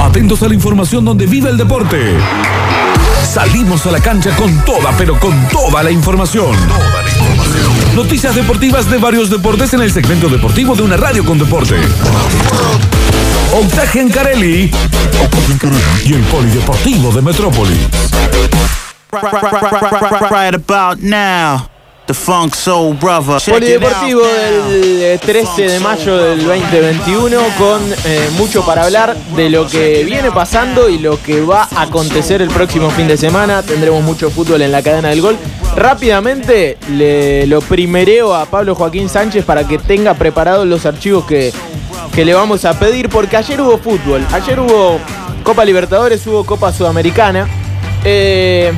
Atentos a la información donde vive el deporte. Salimos a la cancha con toda, pero con toda la información. Noticias deportivas de varios deportes en el segmento deportivo de una radio con deporte. Octagen Carelli y el Polideportivo de Metrópolis. Right about now. Polideportivo del eh, 13 de mayo del 2021 con eh, mucho para hablar de lo que viene pasando y lo que va a acontecer el próximo fin de semana. Tendremos mucho fútbol en la cadena del gol. Rápidamente le, lo primereo a Pablo Joaquín Sánchez para que tenga preparados los archivos que, que le vamos a pedir porque ayer hubo fútbol. Ayer hubo Copa Libertadores, hubo Copa Sudamericana. Eh,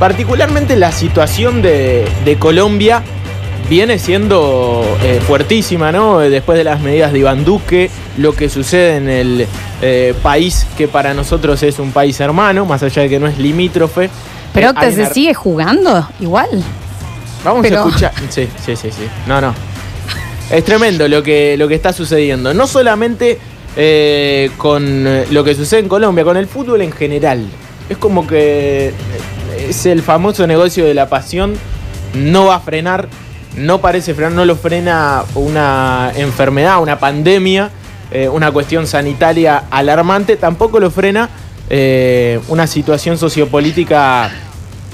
particularmente la situación de, de Colombia viene siendo eh, fuertísima, ¿no? Después de las medidas de Iván Duque, lo que sucede en el eh, país que para nosotros es un país hermano, más allá de que no es limítrofe. Pero Eh, Octa, hay ¿se sigue jugando igual? Vamos pero- a escuchar. Sí, sí, sí, sí. No, no. Es tremendo lo que, lo que está sucediendo. No solamente eh, con eh, lo que sucede en Colombia, con el fútbol en general. Es como que eh, es el famoso negocio de la pasión. No va a frenar. No parece frenar, no lo frena una enfermedad, una pandemia, eh, una cuestión sanitaria alarmante. Tampoco lo frena eh, una situación sociopolítica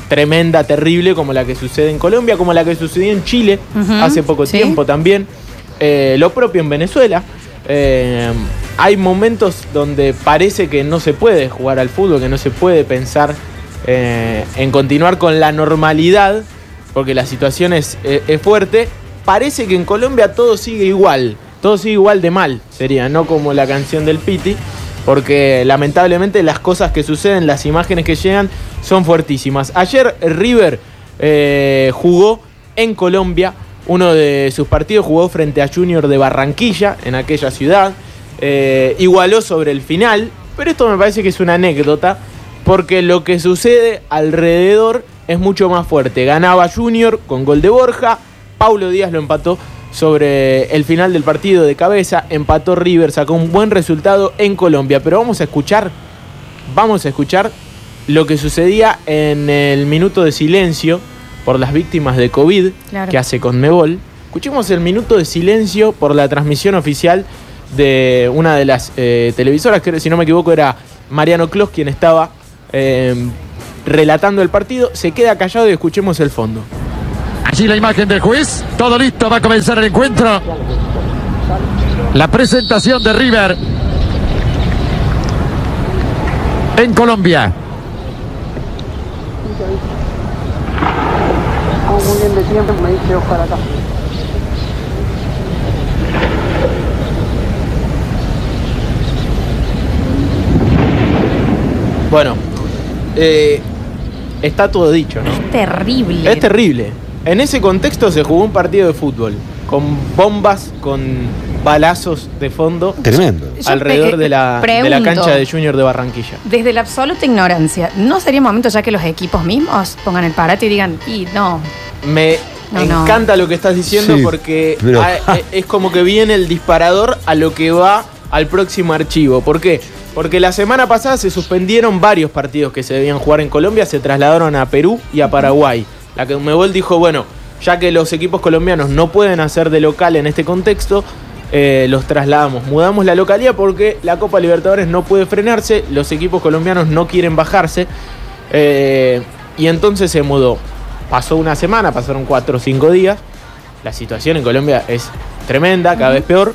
tremenda, terrible, como la que sucede en Colombia, como la que sucedió en Chile hace poco sí. tiempo también. Eh, lo propio en Venezuela. Eh, hay momentos donde parece que no se puede jugar al fútbol, que no se puede pensar eh, en continuar con la normalidad, porque la situación es, eh, es fuerte. Parece que en Colombia todo sigue igual, todo sigue igual de mal, sería, no como la canción del Piti, porque lamentablemente las cosas que suceden, las imágenes que llegan son fuertísimas. Ayer River eh, jugó en Colombia, uno de sus partidos jugó frente a Junior de Barranquilla, en aquella ciudad, igualó sobre el final, pero esto me parece que es una anécdota, porque lo que sucede alrededor es mucho más fuerte. Ganaba Junior con gol de Borja, Paulo Díaz lo empató sobre el final del partido de cabeza, empató River, sacó un buen resultado en Colombia, pero vamos a escuchar, vamos a escuchar lo que sucedía en el minuto de silencio por las víctimas de COVID Claro. que hace Conmebol. Escuchemos el minuto de silencio por la transmisión oficial de una de las eh, televisoras, que si no me equivoco era Mariano Clos quien estaba eh, relatando el partido. Se queda callado y escuchemos el fondo. Allí la imagen del juez. Todo listo, va a comenzar el encuentro. La presentación de River en Colombia. Bueno, eh, está todo dicho, ¿no? Terrible. Es terrible. En ese contexto se jugó un partido de fútbol, con bombas, con balazos de fondo Tremendo. Alrededor de la, de la cancha de Junior de Barranquilla. Desde la absoluta ignorancia, ¿no sería momento ya que los equipos mismos pongan el parate y digan, y no, Me No, no. encanta lo que estás diciendo Sí, porque pero- ah, eh, es como que viene el disparador a lo que va al próximo archivo. ¿Por qué? Porque la semana pasada se suspendieron varios partidos que se debían jugar en Colombia, se trasladaron a Perú y a Paraguay. La Conmebol dijo, bueno, ya que los equipos colombianos no pueden hacer de local en este contexto, eh, los trasladamos. Mudamos la localidad porque la Copa Libertadores no puede frenarse, los equipos colombianos no quieren bajarse. eh, y entonces se mudó. Pasó una semana, pasaron cuatro o cinco días. La situación en Colombia es tremenda, cada vez peor.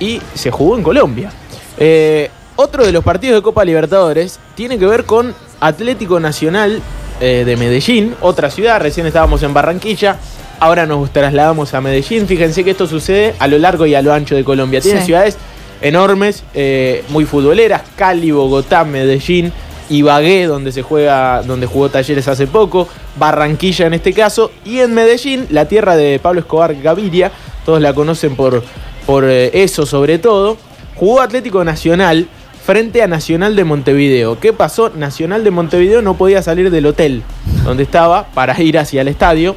Y se jugó en Colombia. Eh, otro de los partidos de Copa Libertadores tiene que ver con Atlético Nacional eh, de Medellín, otra ciudad. Recién estábamos en Barranquilla. Ahora nos trasladamos a Medellín. Fíjense que esto sucede a lo largo y a lo ancho de Colombia. Tiene Sí. ciudades enormes, eh, muy futboleras. Cali, Bogotá, Medellín, Ibagué, donde se juega, donde jugó Talleres hace poco, Barranquilla en este caso, y en Medellín, la tierra de Pablo Escobar Gaviria, todos la conocen por, por eh, eso sobre todo, jugó Atlético Nacional frente a Nacional de Montevideo. ¿Qué pasó? Nacional de Montevideo no podía salir del hotel donde estaba para ir hacia el estadio.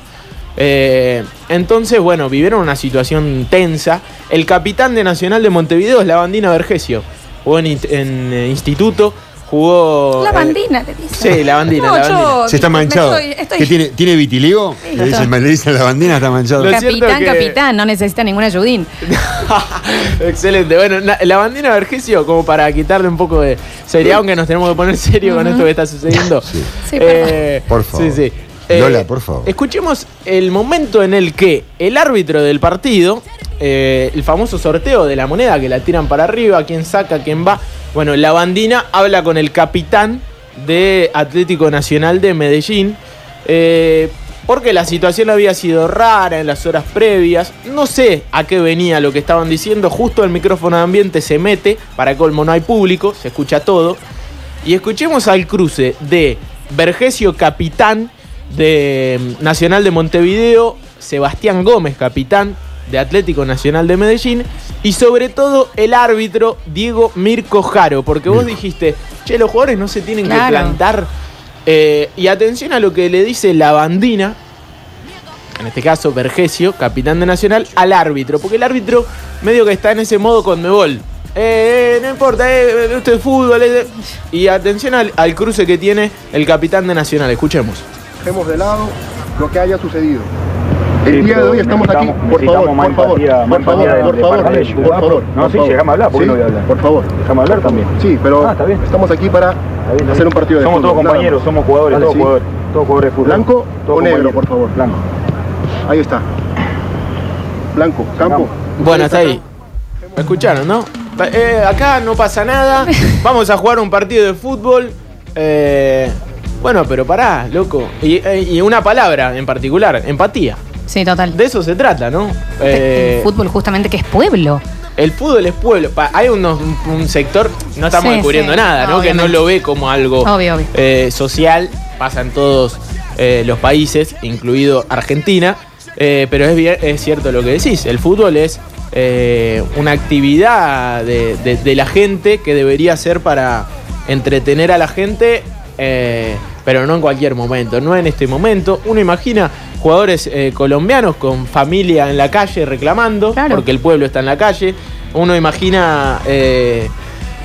Eh, entonces, bueno, vivieron una situación tensa. El capitán de Nacional de Montevideo es la bandina Vergesio. jugó en, eh, instituto, jugó... La eh, bandina, te dice. sí, la bandina, la bandina. Se está manchado. estoy- estoy- ¿Qué tiene, ¿Tiene vitiligo? Sí, le, dicen, le dicen la bandina, está manchado. Lo Capitán, que- capitán, no necesita ningún ayudín. Excelente. Bueno, na- la bandina Vergesio, como para quitarle un poco de seriedad, aunque nos tenemos que poner serio con esto que está sucediendo. Sí. Sí, Eh, Por favor. Sí, sí. Eh, Lola, por favor. Escuchemos el momento en el que el árbitro del partido, eh, el famoso sorteo de la moneda que la tiran para arriba, quién saca, quién va. Bueno, la bandina habla con el capitán de Atlético Nacional de Medellín. eh, porque la situación había sido rara en las horas previas. No sé a qué venía lo que estaban diciendo. Justo el micrófono de ambiente se mete. Para colmo no hay público, se escucha todo. Y escuchemos al cruce de Vergesio, capitán de mm, Nacional de Montevideo, Sebastián Gómez, capitán de Atlético Nacional de Medellín, y sobre todo el árbitro Diego Mirko Jaro, porque vos dijiste, che, los jugadores no se tienen que plantar. Eh, y atención a lo que le dice la bandina, en este caso Vergesio, capitán de Nacional, al árbitro, porque el árbitro medio que está en ese modo con Mebol. Eh, no importa, eh, esto es fútbol. eh, eh. Y atención al, al cruce que tiene el capitán de Nacional, escuchemos. Dejemos de lado lo que haya sucedido. El Sí, día de hoy estamos aquí, por favor, por favor, por favor, por favor, por. No, por sí, favor. déjame hablar, ¿por qué Sí, no voy a hablar? Por favor. Déjame hablar también. Sí, pero Ah, está bien. estamos aquí para Está bien, está hacer un partido de Somos fútbol. todos compañeros, somos jugadores, todos sí. jugadores, todos jugadores de fútbol. ¿Blanco o negro, por favor? Blanco. Ahí está. Blanco, campo. Bueno, hasta ahí. ¿Me escucharon, no? Eh, acá no pasa nada. Vamos a jugar un partido de fútbol. Eh, bueno, pero pará, loco. Y, eh, y una palabra en particular, empatía. Sí, total. De eso se trata, ¿no? Eh, el fútbol justamente que es pueblo. El fútbol es pueblo. Hay unos- un, sector, no estamos Sí, descubriendo sí, nada, ¿no? Que no lo ve como algo Obvio, obvio. eh, social. Pasa en todos eh, los países, incluido Argentina. Eh, pero es, bien- es cierto lo que decís. El fútbol es eh, una actividad de, de- de la gente que debería ser para entretener a la gente. Eh, pero no en cualquier momento, no en este momento. Uno imagina jugadores eh, colombianos con familia en la calle reclamando, Claro. porque el pueblo está en la calle. Uno imagina eh,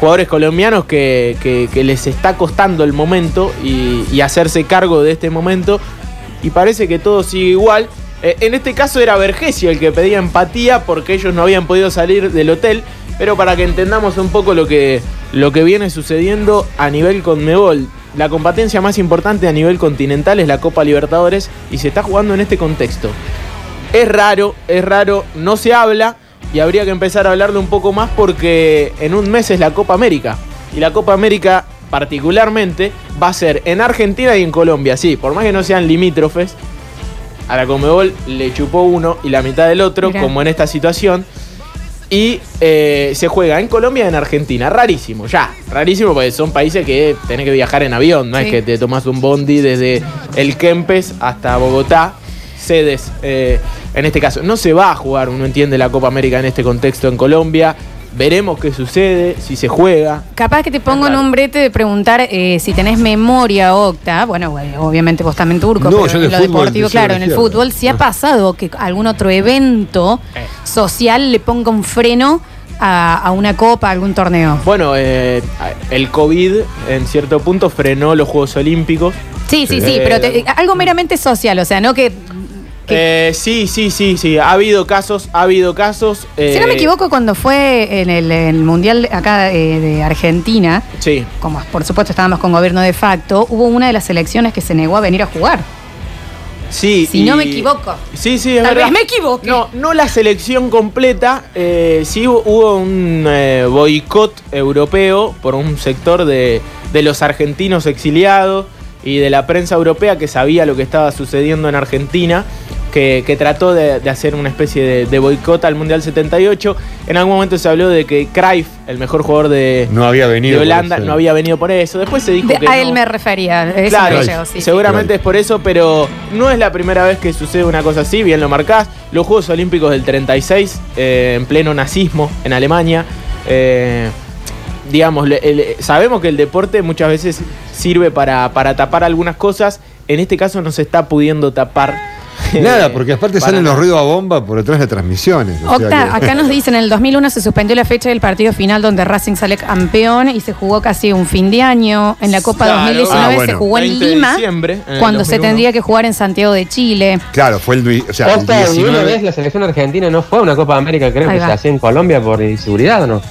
jugadores colombianos que, que- que les está costando el momento y, y hacerse cargo de este momento. Y parece que todo sigue igual. En este caso era Vergesio el que pedía empatía porque ellos no habían podido salir del hotel. Pero para que entendamos un poco lo que, lo que viene sucediendo a nivel Conmebol. La competencia más importante a nivel continental es la Copa Libertadores y se está jugando en este contexto. Es raro, es raro, no se habla y habría que empezar a hablarlo un poco más porque en un mes es la Copa América. Y la Copa América particularmente va a ser en Argentina y en Colombia. Sí, por más que no sean limítrofes, a la Comebol le chupó uno y la mitad del otro, Mirá. como en esta situación. Y eh, se juega en Colombia y en Argentina. Rarísimo, ya. Rarísimo porque son países que tenés que viajar en avión. No Sí. es que te tomas un bondi desde el Kempes hasta Bogotá. Sedes, eh, en este caso. No se va a jugar, uno entiende la Copa América en este contexto en Colombia. Veremos qué sucede, si se juega. Capaz que te pongo en un brete de preguntar eh, si tenés memoria, Octa. Bueno, güey, obviamente vos también turco, No, pero yo de en lo fútbol deportivo, claro, en el fútbol, si ha Ah. pasado que algún otro evento Eh. social le ponga un freno a, a una copa, a algún torneo. Bueno, eh, el COVID en cierto punto frenó los Juegos Olímpicos. Sí, sí, sí, Eh, pero te- algo meramente social, o sea, no que. Eh, sí, sí, sí, sí. Ha habido casos, ha habido casos. si no me eh, equivoco, cuando fue en el, en el Mundial acá eh, de Argentina, Sí. como por supuesto estábamos con gobierno de facto, hubo una de las selecciones que se negó a venir a jugar. Sí. Si no me equivoco. Sí, sí, es Tal verdad. vez me equivoque. No, no la selección completa. eh, sí hubo- un eh, boicot europeo por un sector de, de los argentinos exiliados y de la prensa europea que sabía lo que estaba sucediendo en Argentina. Que, que trató de, de hacer una especie de, de boicot al Mundial 78. En algún momento se habló de que Cruyff, el mejor jugador de, No había venido. de por Holanda, no había venido por eso. Después se dijo De- que a no. él me refería. Eso Claro, me llegó, sí, sí. seguramente es por eso, pero no es la primera vez que sucede una cosa así, bien lo marcás. Los Juegos Olímpicos del 36, eh, en pleno nazismo en Alemania. eh, digamos, le- el- sabemos que el deporte muchas veces sirve para, para tapar algunas cosas. En este caso no se está pudiendo tapar Nada, porque aparte Para salen los ruidos a bomba por detrás de las transmisiones. o sea Octa, que- acá nos dicen, en el 2001 se suspendió la fecha del partido final donde Racing sale campeón y se jugó casi un fin de año. En la Copa Claro. 2019 Ah, se jugó en 20 de Lima, en el cuando se 2001. tendría que jugar en Santiago de Chile. Claro, fue el, o sea, el ni una 19. vez la selección argentina no fue a una Copa América, creo que se hacía en Colombia por inseguridad, ¿o no?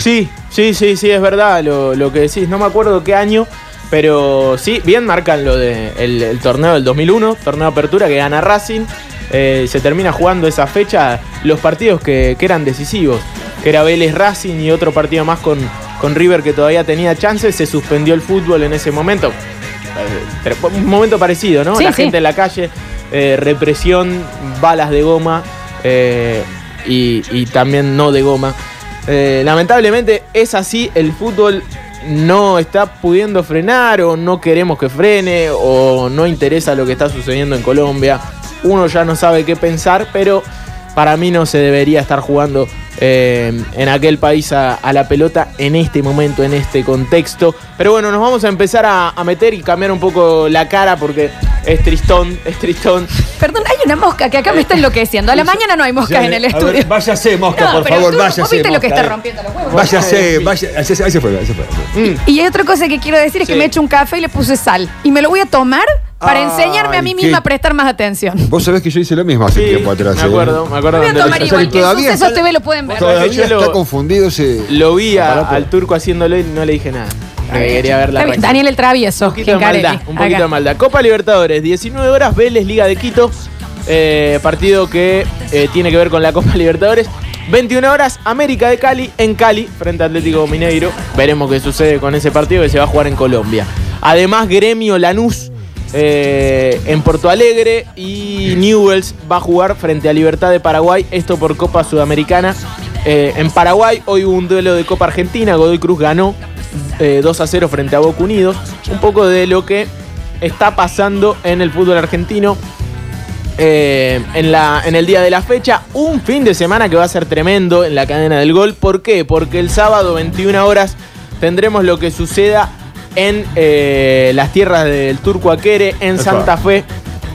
Sí, sí, sí, sí, es verdad lo, lo que decís. No me acuerdo qué año, pero sí, bien marcan lo de el, el torneo del 2001, torneo de apertura que gana Racing. Eh, se termina jugando esa fecha los partidos que, que eran decisivos, que era Vélez Racing y otro partido más con, con River que todavía tenía chances. Se suspendió el fútbol en ese momento. Eh, un momento parecido, ¿no? Sí, la sí. gente en la calle, eh, represión, balas de goma y, y también no de goma. Eh, lamentablemente es así, el fútbol no está pudiendo frenar o no queremos que frene o no interesa lo que está sucediendo en Colombia. Uno ya no sabe qué pensar, pero para mí no se debería estar jugando eh, en aquel país a, a la pelota en este momento, en este contexto. Pero bueno, nos vamos a empezar a, a meter y cambiar un poco la cara porque es tristón, es tristón. Perdón, hay una mosca que acá me está enloqueciendo. A la mañana no hay moscas en el A ver, estudio. váyase, mosca, No, por pero favor, tú- váyase. ¿Vos viste lo que está rompiendo los huevos? Váyase, váyase. Ahí se fue, ahí se fue. Y hay otra cosa que quiero decir es que me eché un café y le puse sal. Y me lo voy a tomar para Ay, enseñarme a mí misma a prestar más atención. Vos sabés que yo hice lo mismo hace Sí, tiempo atrás. me ¿eh? acuerdo, me acuerdo. Me voy a tomar lo- sea, igual que todavía esos está- TV lo pueden ver. Todavía Todavía yo lo- está confundido ese. Lo vi a- aparato. al turco haciéndolo y no le dije nada. Me quería ver la Está bien, reacción. Daniel el Travieso. Un poquito de maldad, un poquito acá. de maldad. Copa Libertadores, 19 horas, Vélez, Liga de Quito. eh, partido que eh, tiene que ver con la Copa Libertadores. 21 horas, América de Cali en Cali, frente a Atlético Mineiro. Veremos qué sucede con ese partido que se va a jugar en Colombia. Además, Gremio Lanús eh, en Porto Alegre y Newells va a jugar frente a Libertad de Paraguay. Esto por Copa Sudamericana. Eh, en Paraguay hoy hubo un duelo de Copa Argentina. Godoy Cruz ganó eh, 2 a 0 frente a Boca Unidos. Un poco de lo que está pasando en el fútbol argentino. eh, en, la, en el día de la fecha, un fin de semana que va a ser tremendo en la cadena del gol. ¿Por qué? Porque el sábado, 21 horas, tendremos lo que suceda en eh, las tierras del Turco Aquere, en Epa. Santa Fe.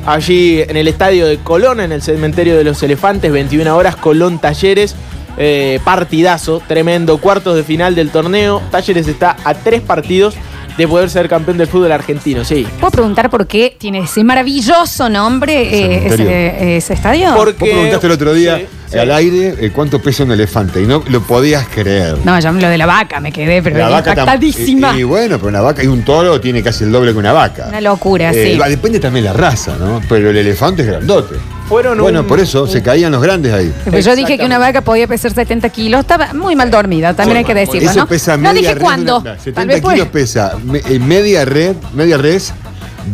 Allí en el estadio de Colón, en el cementerio de los elefantes, 21 horas, Colón Talleres. eh, partidazo, tremendo, cuartos de final del torneo. Talleres está a tres partidos de poder ser campeón del fútbol argentino, sí. ¿Puedo preguntar por qué tiene ese maravilloso nombre eh, ese, ese estadio? Porque- Vos preguntaste el otro día Sí, sí. al aire eh, cuánto pesa un elefante y no lo podías creer. No, yo lo de la vaca me quedé, pero La vaca impactadísima. Y, y bueno, pero una vaca y un toro tiene casi el doble que una vaca. Una locura, Eh, sí. va, depende también la raza, ¿no? Pero el elefante es grandote. Fueron Bueno, un- por eso se caían los grandes ahí. Pues yo dije que una vaca podía pesar 70 kilos. Estaba muy mal dormida, también hay que decirlo, Eso ¿no? pesa no media dije red cuándo. una- Tal 70 vez fue- kilos pesa me- eh, media red, media res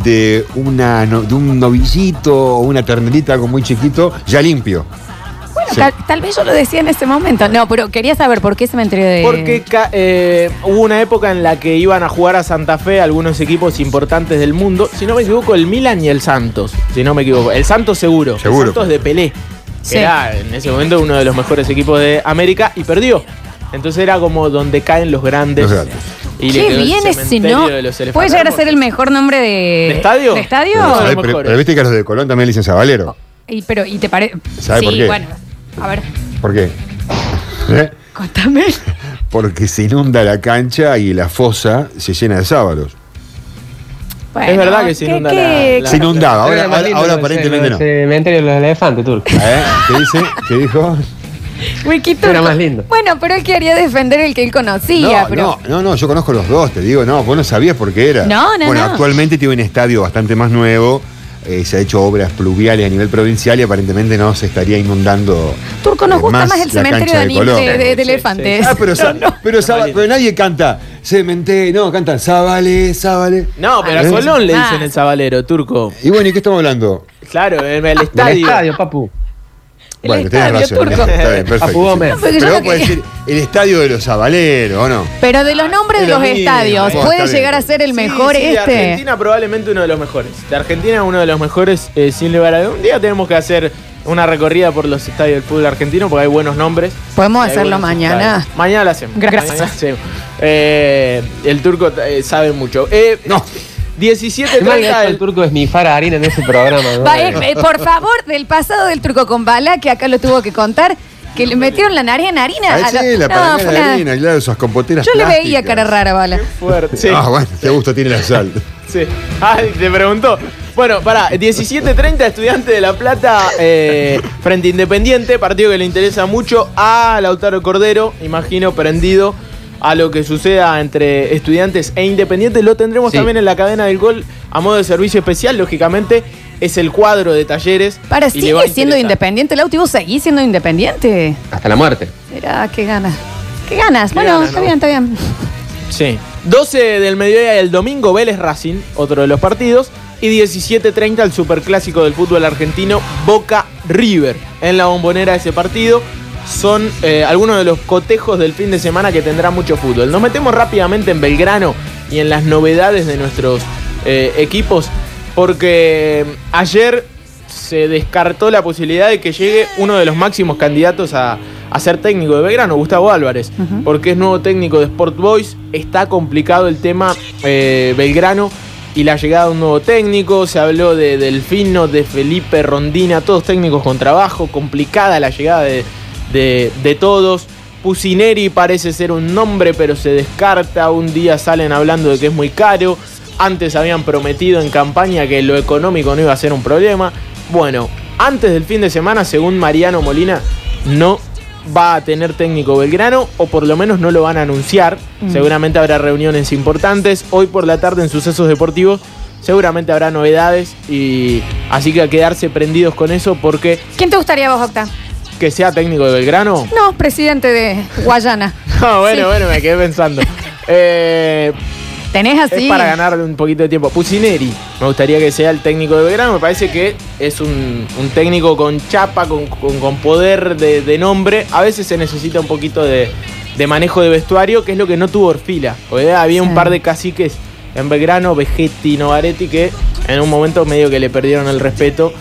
de una no- de un novillito o una ternerita, algo muy chiquito, ya limpio. Bueno, Sí. tal, tal vez yo lo decía en ese momento. No, pero quería saber por qué cementerio de. Porque eh, hubo una época en la que iban a jugar a Santa Fe algunos equipos importantes del mundo. Si no me equivoco, el Milan y el Santos. Si no me equivoco. El Santos seguro. Seguro. El Santos de Pelé. Sí. Era en ese momento uno de los mejores equipos de América y perdió. Entonces era como donde caen los grandes. Los grandes. Y le Qué bien ese no. de los elefantes. Puede llegar a ser el mejor nombre de. ¿De estadio? ¿De estadio? Pero, viste que los de Colón también le dicen Sabalero. Y, pero, ¿y te parece? ¿Sabe sí, por qué? bueno. A ver, ¿Por qué? ¿Eh? contame. Porque se inunda la cancha y la fosa se llena de sábalos. Bueno, Es verdad que se ¿qué- inunda qué- la- Se inundaba, ahora, aparentemente no. Cementerio de los elefantes, turco. ¿Eh? ¿Qué dice? ¿Qué dijo? Wikituco. Era más lindo. Bueno, pero él quería defender el que él conocía. No, pero... no, no, no, yo conozco los dos, te digo, no, vos no sabías por qué era. No, no, Bueno, no. actualmente tiene un estadio bastante más nuevo, eh, se ha hecho obras pluviales a nivel provincial y aparentemente no se estaría inundando. Turco, nos eh, gusta más, el cementerio de, de, de- de Sí, elefantes. sí. Ah, pero, sa- No, no. pero, pero nadie canta cementerio, no, cantan Sábale, Sábale. No, pero a ¿Eh? Colón le Ah. dicen el sabalero, turco. Y bueno, ¿y qué estamos hablando? Claro, en el Del estadio. estadio, papu. El bueno, tenés estadio razón. turco. Está bien, perfecto. Sí. No, Pero vos podés decir el estadio de los Sabaleros, ¿o no? Pero de los nombres de Es lo los mismo, estadios, bueno, ¿puede llegar a ser el Sí, mejor sí, De este? Argentina probablemente uno de los mejores. De Argentina uno de los mejores, eh, sin lugar a dudas. Un día tenemos que hacer una recorrida por los estadios del fútbol argentino porque hay buenos nombres. Podemos hacerlo mañana. estadios. Mañana lo hacemos. Gracias. Mañana lo hacemos. Eh, el turco eh, sabe mucho. Eh, No. Qué mal 17.30 gacho el turco es mi fara harina en ese programa. ¿no? Va, eh, por favor, del pasado del truco con bala, que acá lo tuvo que contar, que le metieron la nariz en harina. Ahí a lo- sí, la No, fue de una- harina, claro, esas compoteras Yo le veía cara rara, bala. fuerte. Sí. Ah, bueno, qué gusto tiene la sal. Sí. Ah, te preguntó. Bueno, pará, 17.30 Estudiante de La Plata eh, frente a Independiente, partido que le interesa mucho a Lautaro Cordero, imagino prendido a lo que suceda entre estudiantes e independientes. Lo tendremos Sí. también en la cadena del gol a modo de servicio especial, lógicamente. Es el cuadro de talleres. Para, sigue siendo interesar. independiente, Lauti, ¿vos seguís siendo independiente? Hasta la muerte. Mira, qué ganas. Qué ganas. Qué bueno, ganas, está ¿no? bien, está bien. Sí. 12 del mediodía del domingo, Vélez Racing, otro de los partidos. Y 17.30 el superclásico del fútbol argentino, Boca River. En la bombonera de ese partido son eh, algunos de los cotejos del fin de semana que tendrá mucho fútbol. Nos metemos rápidamente en Belgrano y en las novedades de nuestros eh, equipos. Porque ayer se descartó la posibilidad de que llegue uno de los máximos candidatos a, a ser técnico de Belgrano, Gustavo Álvarez, porque es nuevo técnico de Sport Boys. Está complicado el tema eh, Belgrano y la llegada de un nuevo técnico. Se habló de Delfino, de Felipe Rondina, todos técnicos con trabajo. Complicada la llegada de, de- de todos. Pusineri parece ser un nombre, pero se descarta. Un día salen hablando de que es muy caro. Antes habían prometido en campaña que lo económico no iba a ser un problema. Bueno, antes del fin de semana, según Mariano Molina, no va a tener técnico Belgrano, o por lo menos no lo van a anunciar. Seguramente habrá reuniones importantes. Hoy por la tarde en Sucesos Deportivos seguramente habrá novedades. Y así que a quedarse prendidos con eso porque ¿Quién te gustaría vos, Octa? Que sea técnico de Belgrano. No, presidente de Guayana. No, bueno, Sí. bueno, me quedé pensando. Eh, ¿Tenés así? Es para ganarle un poquito de tiempo. Pusineri, me gustaría que sea el técnico de Belgrano. Me parece que es un, un técnico con chapa, con, con- con poder de, de nombre. A veces se necesita un poquito de, de manejo de vestuario, que es lo que no tuvo Orfila. Porque había Sí. un par de caciques en Belgrano, Vegetti, Novaretti, que en un momento medio que le perdieron el respeto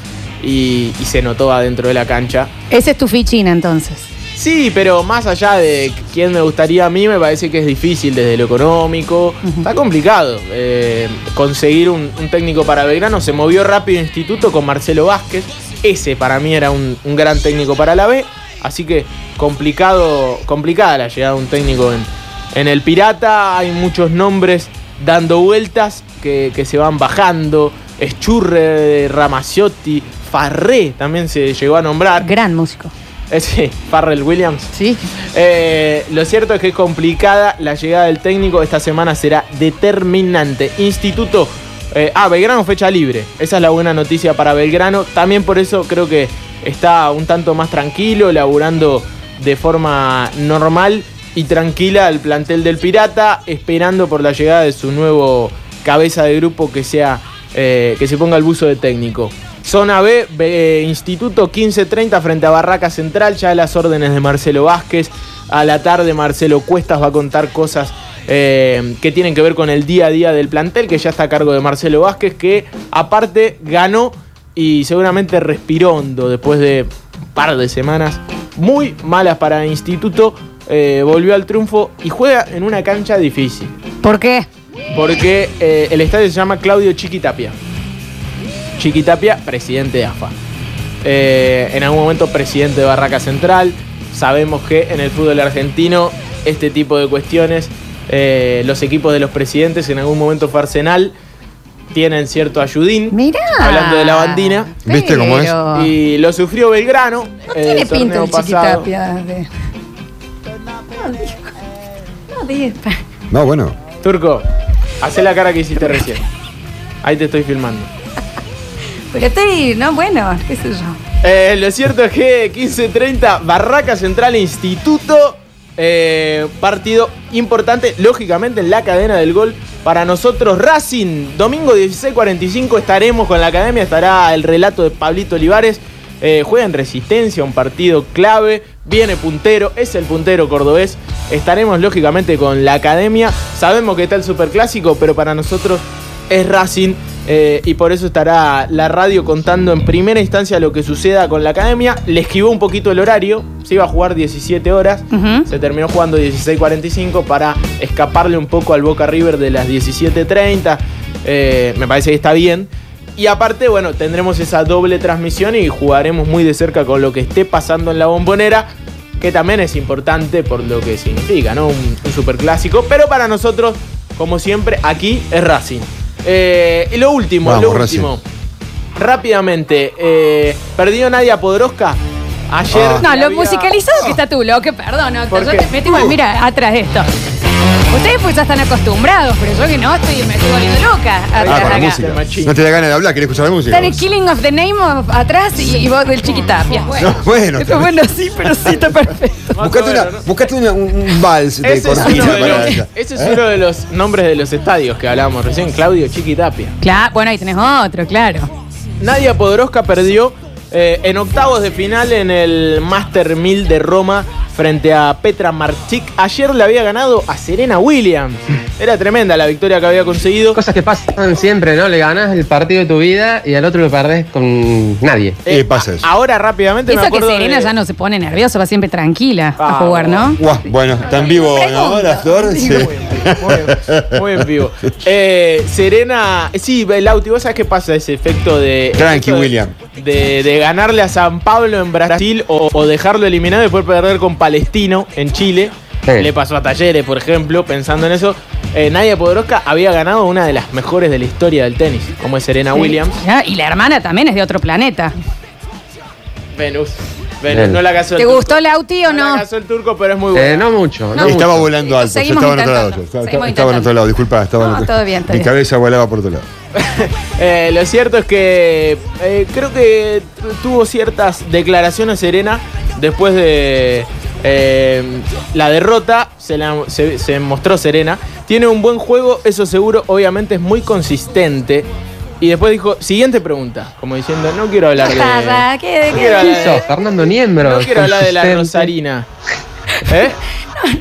y, y se notó adentro de la cancha. Ese es tu fichina, entonces. Sí, pero más allá de quién me gustaría a mí, me parece que es difícil desde lo económico. Está complicado eh, conseguir un, un técnico para Belgrano. Se movió rápido Instituto con Marcelo Vázquez. Ese para mí era un, un gran técnico para la B. Así que complicado, complicada la llegada de un técnico en, en el Pirata. Hay muchos nombres dando vueltas que, que se van bajando. Eschurre, Ramaciotti, Farré también se llegó a nombrar. Gran músico. Eh, sí, Farrell Williams. Sí. Eh, lo cierto es que es complicada la llegada del técnico. Esta semana será determinante. Instituto. eh, ah, Belgrano fecha libre. Esa es la buena noticia para Belgrano. También por eso creo que está un tanto más tranquilo, laburando de forma normal y tranquila el plantel del Pirata, esperando por la llegada de su nuevo cabeza de grupo que sea eh, que se ponga el buzo de técnico. Zona B, B, Instituto 1530 frente a Barraca Central, ya las órdenes de Marcelo Vázquez. A la tarde Marcelo Cuestas va a contar cosas eh, que tienen que ver con el día a día del plantel, que ya está a cargo de Marcelo Vázquez, que aparte ganó y seguramente respiró hondo después de un par de semanas muy malas para Instituto. eh, volvió al triunfo y juega en una cancha difícil. ¿Por qué? Porque eh, el estadio se llama Claudio Chiquitapia. Chiquitapia, presidente de AFA. Eh, en algún momento presidente de Barraca Central. Sabemos que en el fútbol argentino este tipo de cuestiones, eh, los equipos de los presidentes, en algún momento fue Arsenal, tienen cierto ayudín. Mirá. Hablando de la bandina. ¿Viste cómo es? Y lo sufrió Belgrano. No eh, tiene pinta el pasado. chiquitapia. de- No, dijo. No, dijo. No, bueno. Turco, hacé la cara que hiciste recién. Ahí te estoy filmando. Pero estoy, no, bueno, qué sé yo. Eh, lo cierto es que 15.30, Barraca Central Instituto. eh, partido importante, lógicamente, en la cadena del gol. Para nosotros, Racing, domingo 16.45 estaremos con la academia. Estará el relato de Pablito Olivares. Eh, juega en resistencia, un partido clave. Viene puntero, es el puntero cordobés. Estaremos, lógicamente, con la academia. Sabemos que está el superclásico, pero para nosotros es Racing eh, y por eso estará la radio contando en primera instancia lo que suceda con la academia. Le esquivó un poquito el horario, se iba a jugar 17 horas, se terminó jugando 16.45 para escaparle un poco al Boca River de las 17.30. Eh, me parece que está bien. Y aparte, bueno, tendremos esa doble transmisión y jugaremos muy de cerca con lo que esté pasando en la bombonera, que también es importante por lo que significa, ¿no? Un, un superclásico. Pero para nosotros, como siempre, aquí es Racing. Eh, y lo último, Vamos, lo Racing. último. Rápidamente, eh, perdió Nadia Podoroska. Ayer. Ah. No, lo había- musicalizado que está tú, lo que perdón, Octa, ¿Por yo qué? te metí, mira, atrás de esto. Ustedes pues ya están acostumbrados, pero yo que no, estoy, me estoy volviendo loca Ah, atrás con la acá. música. No te da ganas de hablar, querés escuchar la música. Está el Killing of the Name of atrás y, y vos del Chiquitapia. Bueno, No, bueno, Esto, bueno, sí, pero sí está perfecto. Buscate, una, buscate una- un, un vals de Ese es, cortina uno de para los, ella. ese es ¿Eh? uno de los nombres de los estadios que hablábamos recién, Claudio Chiquitapia. Claro, bueno, ahí tenés otro, claro. Nadia Podoroska perdió eh, en octavos de final en el Master 1000 de Roma frente a Petra Marchik. Ayer le había ganado a Serena Williams. Era tremenda la victoria que había conseguido. Cosas que pasan siempre, ¿no? Le ganas el partido de tu vida y al otro lo perdés con nadie. Eh, pasa eso. Ahora rápidamente Y me eso que Serena de- ya no se pone nerviosa, va siempre tranquila a jugar, ¿no? Bueno, está en vivo, ¿no? La flor. Sí. Muy, muy en vivo. Eh, Serena, sí, Lauti, ¿vos sabés qué pasa? Ese efecto de. Tranqui, efecto de- William. De, de ganarle a San Pablo en Brasil o, o dejarlo eliminado y después perder con Palestino en Chile. Sí. Le pasó a Talleres, por ejemplo, pensando en eso. Eh, Nadia Podoroska había ganado una de las mejores de la historia del tenis, como es Serena Williams. Ya, Y la hermana también es de otro planeta. Venus. Venus, no la casó el ¿Te turco. gustó Lauti o No no? la casó el turco, pero es muy bueno. Eh, no mucho, no, estaba mucho. volando alto, yo estaba en otro lado. yo Estaba, en otro lado, disculpa, estaba en otro todo bien, está Mi bien. cabeza volaba por otro lado. Eh, lo cierto es que eh, creo que tu- tuvo ciertas declaraciones Serena después de eh, la derrota. Se, la- se- se mostró Serena. Tiene un buen juego, eso seguro. Obviamente es muy consistente. Y después dijo, siguiente pregunta. Como diciendo, no quiero hablar de... ¿qué- no qué- quiero ¿Qué hablar hizo? de, Fernando Niembro. no quiero hablar de la. Rosarina. ¿Eh?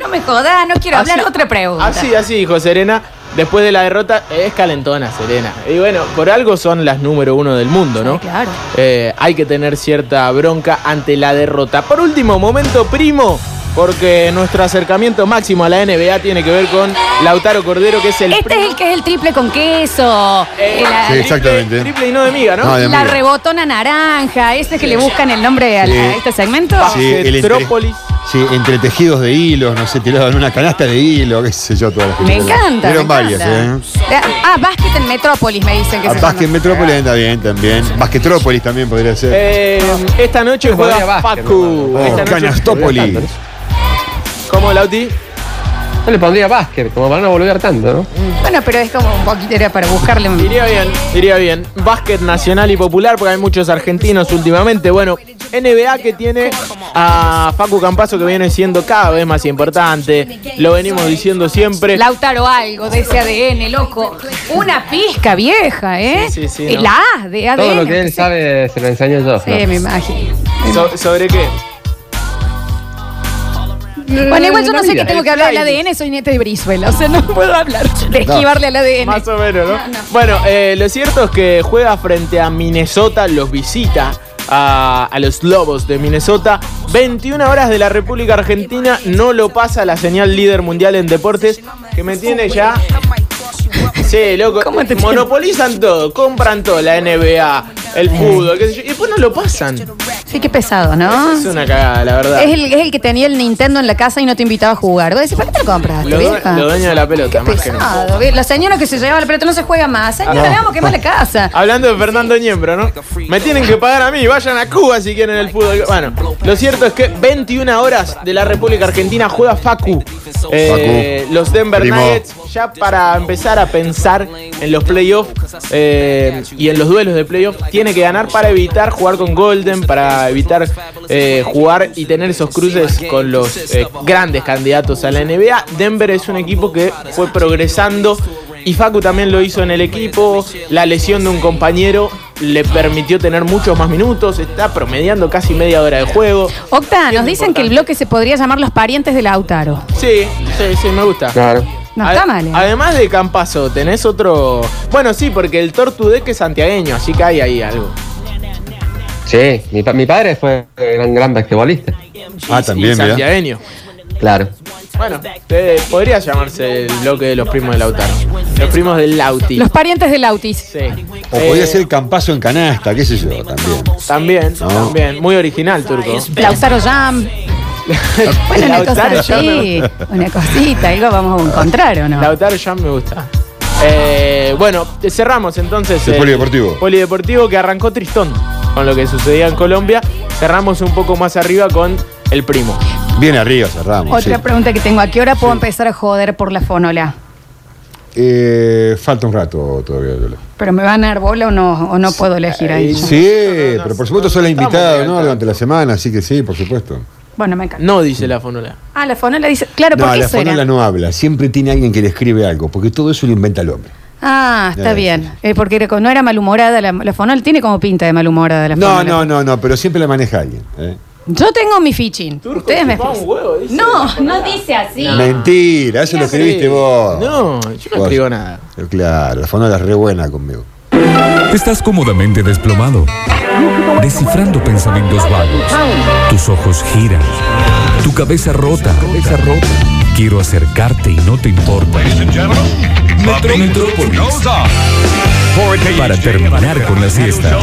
No me jodas, no quiero hablar. Así- Otra pregunta. Así, así dijo Serena. Después de la derrota, es calentona Serena. Y bueno, por algo son las número uno del mundo, ¿no? Sí, claro. Eh, hay que tener cierta bronca ante la derrota. Por último, momento primo, porque nuestro acercamiento máximo a la NBA tiene que ver con Lautaro Cordero, que es el Este es el que es el triple con queso. Eh, la, Sí, triple- exactamente. Triple y no de miga, ¿no? No, de la rebotona naranja. Ese que le buscan el nombre a este segmento. Sí, el. Sí, entre tejidos de hilos, no sé, tiraban una canasta de hilo, qué sé yo, todas las Me películas. encanta. Vieron me varias, encanta. ¿eh? Ah, Básquet en Metrópolis me dicen que A se Basket. Metrópolis anda bien también. Basquetrópolis también podría ser. Eh, esta noche juega básquet, Facu. ¿no? Oh, Esta noche- Canastópolis. ¿Cómo, Lauti? Yo le pondría básquet, como para no volver tanto, ¿no? Bueno, pero es como un poquito era para buscarle un. Iría bien, iría bien. Básquet nacional y popular, porque hay muchos argentinos últimamente. Bueno, NBA que tiene a Facu Campazo que viene siendo cada vez más importante. Lo venimos diciendo siempre. Lautaro algo de ese ADN, loco. Una pizca vieja, ¿eh? Sí, sí, sí, Eh, ¿no? La A de ADN. Todo lo que él sabe se lo enseño yo. Sí, ¿no? me imagino. So- ¿Sobre qué? Bueno, igual yo no sé qué tengo que hablar del ADN, soy nieta de Brizuela, o sea, no puedo hablar de esquivarle al ADN. Más o menos, ¿no? No, no. Bueno, eh, lo cierto es que juega frente a Minnesota, los visita a, a los Lobos de Minnesota. 21 horas de la República Argentina, no lo pasa la señal líder mundial en deportes, que me tiene ya... Sí, loco, monopolizan todo, compran todo, la NBA, el fútbol, qué sé yo, y después no lo pasan. Sí, qué pesado, ¿no? Es una cagada, la verdad. Es el, es el que tenía el Nintendo en la casa y no te invitaba a jugar. Vos decís, ¿para qué te lo compraste, Los vieja? due- los dueños de la pelota, más que nada. Pesado, ¿ves? La señora que se llevaba la pelota no se juega más. Señora, le vamos a quemar la casa. Hablando de Fernando Niembro, ¿no? Me tienen que pagar a mí, vayan a Cuba si quieren el fútbol. Bueno, lo cierto es que 21 horas de la República Argentina juega Facu. Eh, Facu. Los Denver Primo. Nuggets, ya para empezar a pensar en los playoffs eh, y en los duelos de playoffs, tiene que ganar para evitar jugar con Golden, para evitar eh, jugar y tener esos cruces con los eh, grandes candidatos a la NBA. Denver es un equipo que fue progresando y Facu también lo hizo en el equipo. La lesión de un compañero le permitió tener muchos más minutos. Está promediando casi media hora de juego. Octa, nos dicen que el bloque se podría llamar Los Parientes de Lautaro. Sí, sí, sí, me gusta. Claro. No, está mal. ¿eh? Además de Campazo, tenés otro. Bueno, sí, porque el Tortudec es santiagueño, así que hay ahí algo. Sí, mi, pa- mi padre fue gran, gran basquetbolista. Ah, también, mira. santiagueño. Claro. Bueno, eh, podría llamarse el bloque de los primos de Lautaro. Los primos del Lauti. Los parientes de Lautis. Sí. O Eh, podía ser el campazo en canasta, qué sé yo, también. También, No. también. Muy original, Turco. Lautaro Jam. Bueno, una cosa Lautaro Jam me así. Una cosita, algo vamos a encontrar, ¿o no? Lautaro Jam me gusta. Eh, bueno, cerramos entonces. El polideportivo. Polideportivo que arrancó tristón con lo que sucedía en Colombia. Cerramos un poco más arriba con el primo. Bien arriba cerramos. Otra sí. pregunta que tengo. ¿A qué hora puedo empezar a joder por la fonola? Eh, falta un rato todavía, Lola. ¿Pero me van a dar bola o no, o no puedo elegir ahí? Sí, pero por supuesto sos la Estamos invitada, ¿no? Durante la semana, así que sí, por supuesto. Bueno, me encanta. No dice la fonola. Ah, la fonola dice. Claro, ¿por No, qué la fonola no habla, siempre tiene alguien que le escribe algo, porque todo eso lo inventa el hombre. Ah, está Eh, bien. Eh, porque era- no era malhumorada la, la fonola. Tiene como pinta de malhumorada la No, fonola. no, no, no, pero siempre la maneja alguien. ¿eh? Yo tengo mi fichín. Ustedes me. chupá un huevo, dice No, la no dice así. Mentira, eso lo escribiste vos. No, yo no Vos. escribo nada. Pero Claro, la fonola es re buena conmigo. Estás cómodamente desplomado, descifrando pensamientos vagos. Tus ojos giran, tu cabeza rota. Cabeza rota. Quiero acercarte y no te importa. Metro Metrópolis. Para terminar con la siesta.